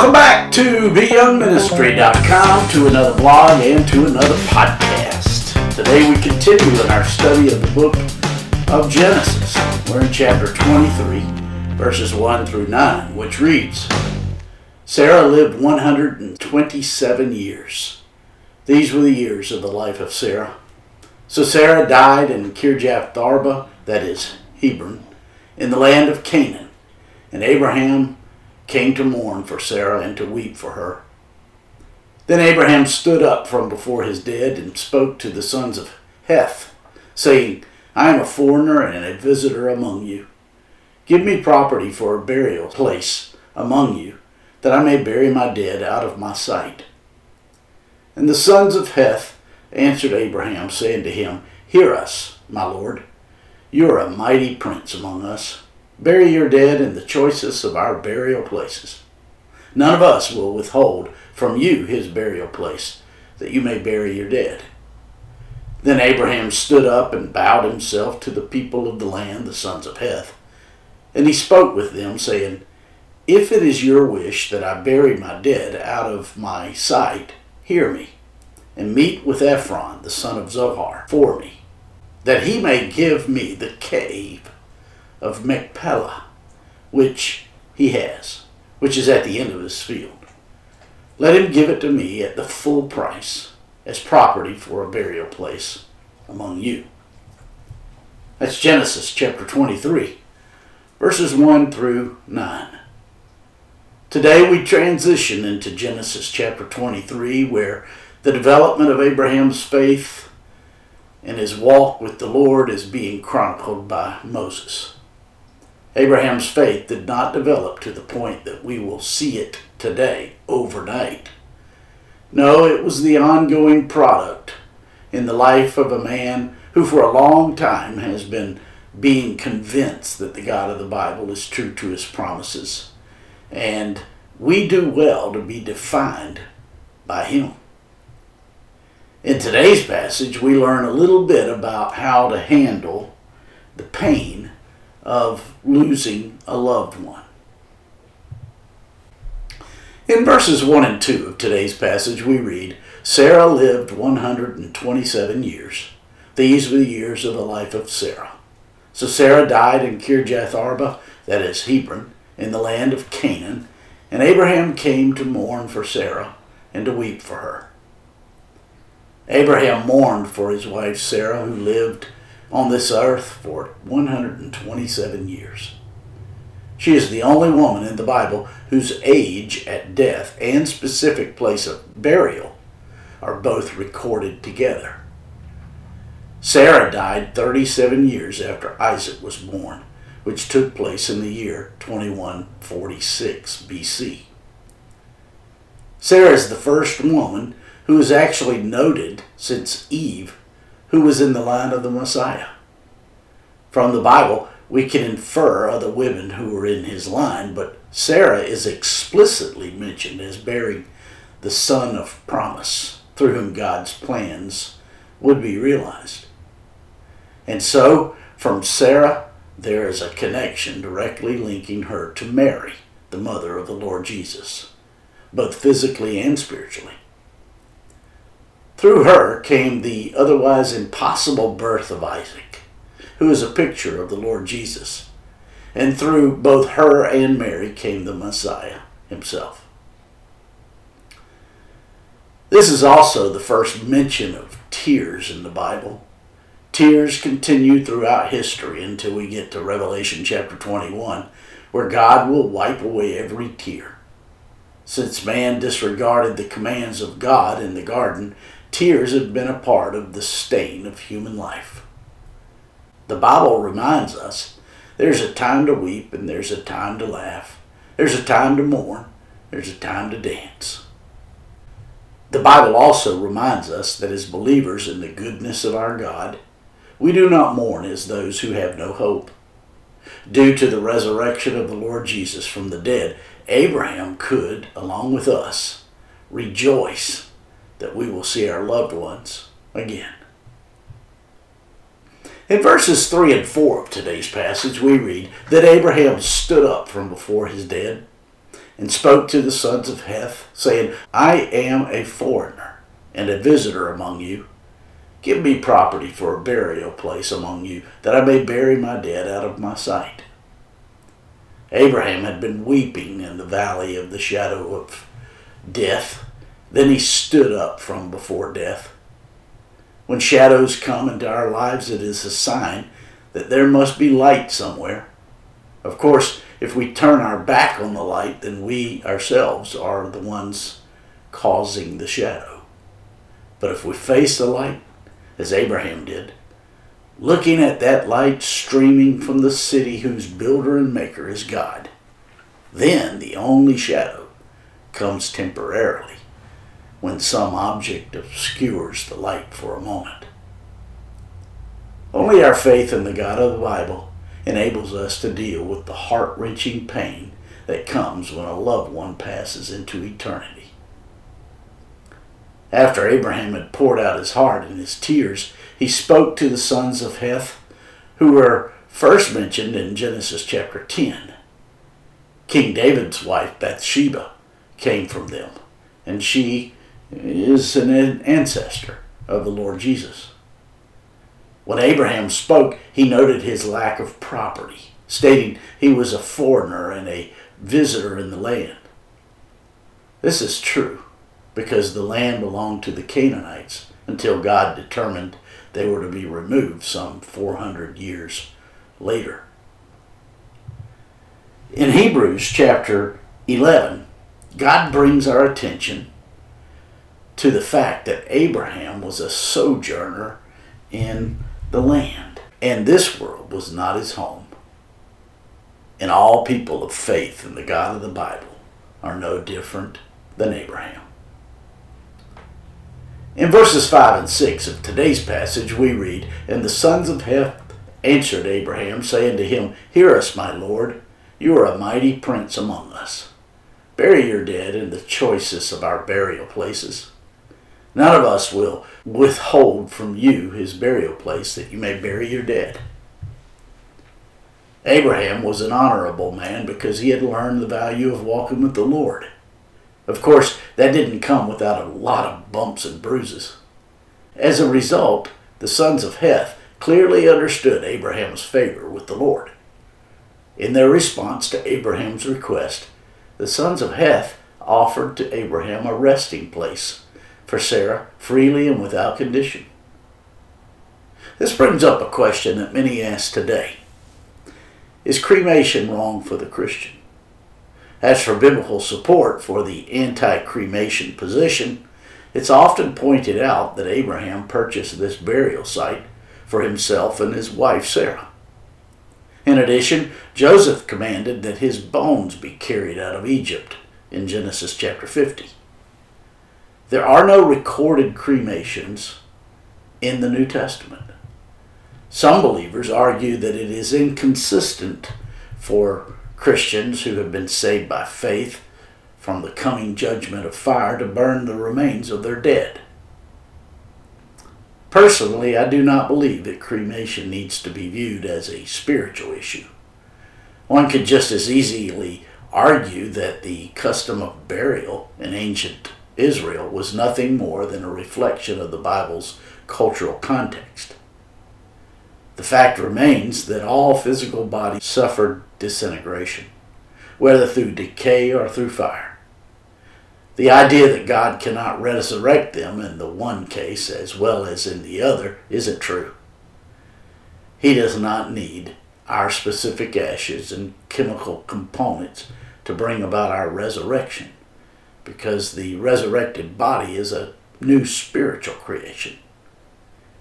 Welcome back to BYoungMinistry.com to another blog and to another podcast. Today we continue in our study of the book of Genesis. We're in chapter 23, verses 1 through 9, which reads Sarah lived 127 years. These were the years of the life of Sarah. So Sarah died in Kirjath Arba, that is, Hebron, in the land of Canaan. And Abraham came to mourn for Sarah and to weep for her. Then Abraham stood up from before his dead and spoke to the sons of Heth, saying, I am a foreigner and a visitor among you. Give me property for a burial place among you, that I may bury my dead out of my sight. And the sons of Heth answered Abraham, saying to him, Hear us, my lord. You are a mighty prince among us. Bury your dead in the choicest of our burial places. None of us will withhold from you his burial place, that you may bury your dead. Then Abraham stood up and bowed himself to the people of the land, the sons of Heth. And he spoke with them, saying, If it is your wish that I bury my dead out of my sight, hear me, and meet with Ephron, the son of Zohar, for me, that he may give me the cave of Machpelah, which he has, which is at the end of his field. Let him give it to me at the full price, as property for a burial place among you. That's Genesis chapter 23, verses 1 through 9. Today we transition into Genesis chapter 23, where the development of Abraham's faith and his walk with the Lord is being chronicled by Moses. Abraham's faith did not develop to the point that we will see it today, overnight. No, it was the ongoing product in the life of a man who for a long time has been being convinced that the God of the Bible is true to his promises. And we do well to be defined by him. In today's passage, we learn a little bit about how to handle the pain of losing a loved one. In verses 1 and 2 of today's passage, we read Sarah lived 127 years. These were the years of the life of Sarah. So Sarah died in Kirjath Arba, that is Hebron, in the land of Canaan, and Abraham came to mourn for Sarah and to weep for her. Abraham mourned for his wife Sarah, who lived on this earth for 127 years. She is the only woman in the Bible whose age at death and specific place of burial are both recorded together. Sarah died 37 years after Isaac was born, which took place in the year 2146 BC. Sarah is the first woman who is actually noted since Eve who was in the line of the Messiah. From the Bible, we can infer other women who were in his line, but Sarah is explicitly mentioned as bearing the son of promise through whom God's plans would be realized. And so, from Sarah, there is a connection directly linking her to Mary, the mother of the Lord Jesus, both physically and spiritually. Through her came the otherwise impossible birth of Isaac, who is a picture of the Lord Jesus. And through both her and Mary came the Messiah himself. This is also the first mention of tears in the Bible. Tears continue throughout history until we get to Revelation chapter 21, where God will wipe away every tear. Since man disregarded the commands of God in the garden, Tears have been a part of the stain of human life. The Bible reminds us there's a time to weep and there's a time to laugh. There's a time to mourn. There's a time to dance. The Bible also reminds us that as believers in the goodness of our God, we do not mourn as those who have no hope. Due to the resurrection of the Lord Jesus from the dead, Abraham could, along with us, rejoice that we will see our loved ones again. In verses 3 and 4 of today's passage, we read that Abraham stood up from before his dead and spoke to the sons of Heth, saying, I am a foreigner and a visitor among you. Give me property for a burial place among you, that I may bury my dead out of my sight. Abraham had been weeping in the valley of the shadow of death. Then he stood up from before death. When shadows come into our lives, it is a sign that there must be light somewhere. Of course, if we turn our back on the light, then we ourselves are the ones causing the shadow. But if we face the light, as Abraham did, looking at that light streaming from the city whose builder and maker is God, then the only shadow comes temporarily when some object obscures the light for a moment. Only our faith in the God of the Bible enables us to deal with the heart wrenching pain that comes when a loved one passes into eternity. After Abraham had poured out his heart and his tears, he spoke to the sons of Heth, who were first mentioned in Genesis chapter 10. King David's wife, Bathsheba, came from them, and she is an ancestor of the Lord Jesus. When Abraham spoke, he noted his lack of property, stating he was a foreigner and a visitor in the land. This is true because the land belonged to the Canaanites until God determined they were to be removed some 400 years later. In Hebrews chapter 11, God brings our attention to the fact that Abraham was a sojourner in the land, and this world was not his home. And all people of faith in the God of the Bible are no different than Abraham. In verses 5 and 6 of today's passage, we read, And the sons of Heth answered Abraham, saying to him, Hear us, my Lord, you are a mighty prince among us. Bury your dead in the choicest of our burial places. None of us will withhold from you his burial place that you may bury your dead. Abraham was an honorable man because he had learned the value of walking with the Lord. Of course, that didn't come without a lot of bumps and bruises. As a result, the sons of Heth clearly understood Abraham's favor with the Lord. In their response to Abraham's request, the sons of Heth offered to Abraham a resting place for Sarah freely and without condition. This brings up a question that many ask today Is cremation wrong for the Christian? As for biblical support for the anti cremation position, it's often pointed out that Abraham purchased this burial site for himself and his wife Sarah. In addition, Joseph commanded that his bones be carried out of Egypt in Genesis chapter 50. There are no recorded cremations in the New Testament. Some believers argue that it is inconsistent for Christians who have been saved by faith from the coming judgment of fire to burn the remains of their dead. Personally, I do not believe that cremation needs to be viewed as a spiritual issue. One could just as easily argue that the custom of burial in ancient Israel was nothing more than a reflection of the Bible's cultural context. The fact remains that all physical bodies suffered disintegration, whether through decay or through fire. The idea that God cannot resurrect them in the one case as well as in the other isn't true. He does not need our specific ashes and chemical components to bring about our resurrection because the resurrected body is a new spiritual creation.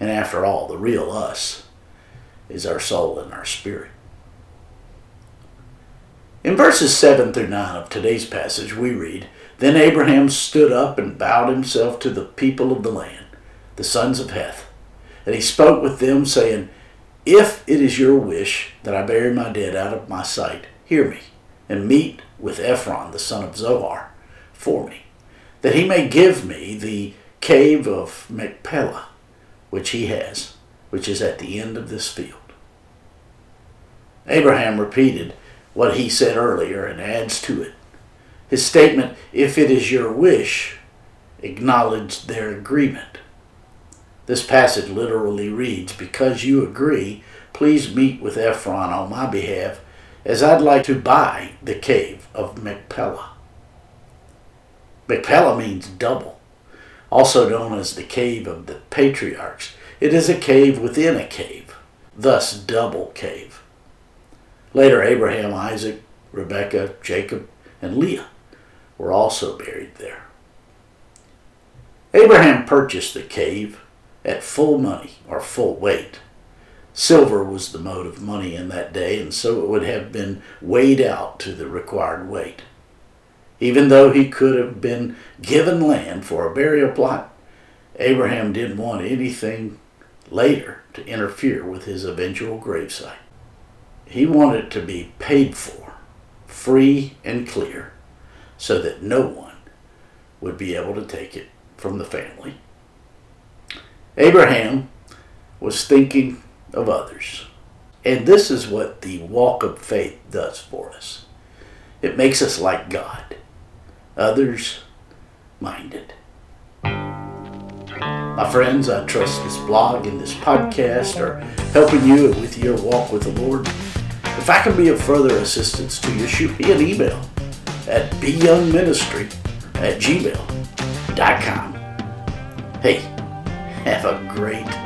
And after all, the real us is our soul and our spirit. In verses 7 through 9 of today's passage, we read Then Abraham stood up and bowed himself to the people of the land, the sons of Heth. And he spoke with them, saying, If it is your wish that I bury my dead out of my sight, hear me, and meet with Ephron, the son of Zohar for me, that he may give me the cave of Machpelah, which he has, which is at the end of this field. Abraham repeated what he said earlier and adds to it His statement, if it is your wish, acknowledged their agreement. This passage literally reads, Because you agree, please meet with Ephron on my behalf, as I'd like to buy the cave of Machpelah. Machpelah means double, also known as the cave of the patriarchs. It is a cave within a cave, thus double cave. Later, Abraham, Isaac, Rebekah, Jacob, and Leah were also buried there. Abraham purchased the cave at full money or full weight. Silver was the mode of money in that day, and so it would have been weighed out to the required weight. Even though he could have been given land for a burial plot, Abraham didn't want anything later to interfere with his eventual gravesite. He wanted to be paid for, free and clear, so that no one would be able to take it from the family. Abraham was thinking of others. And this is what the walk of faith does for us it makes us like God, others minded. My friends, I trust this blog and this podcast are helping you with your walk with the Lord. If I can be of further assistance to you, shoot me an email at byoungministry at gmail.com. Hey, have a great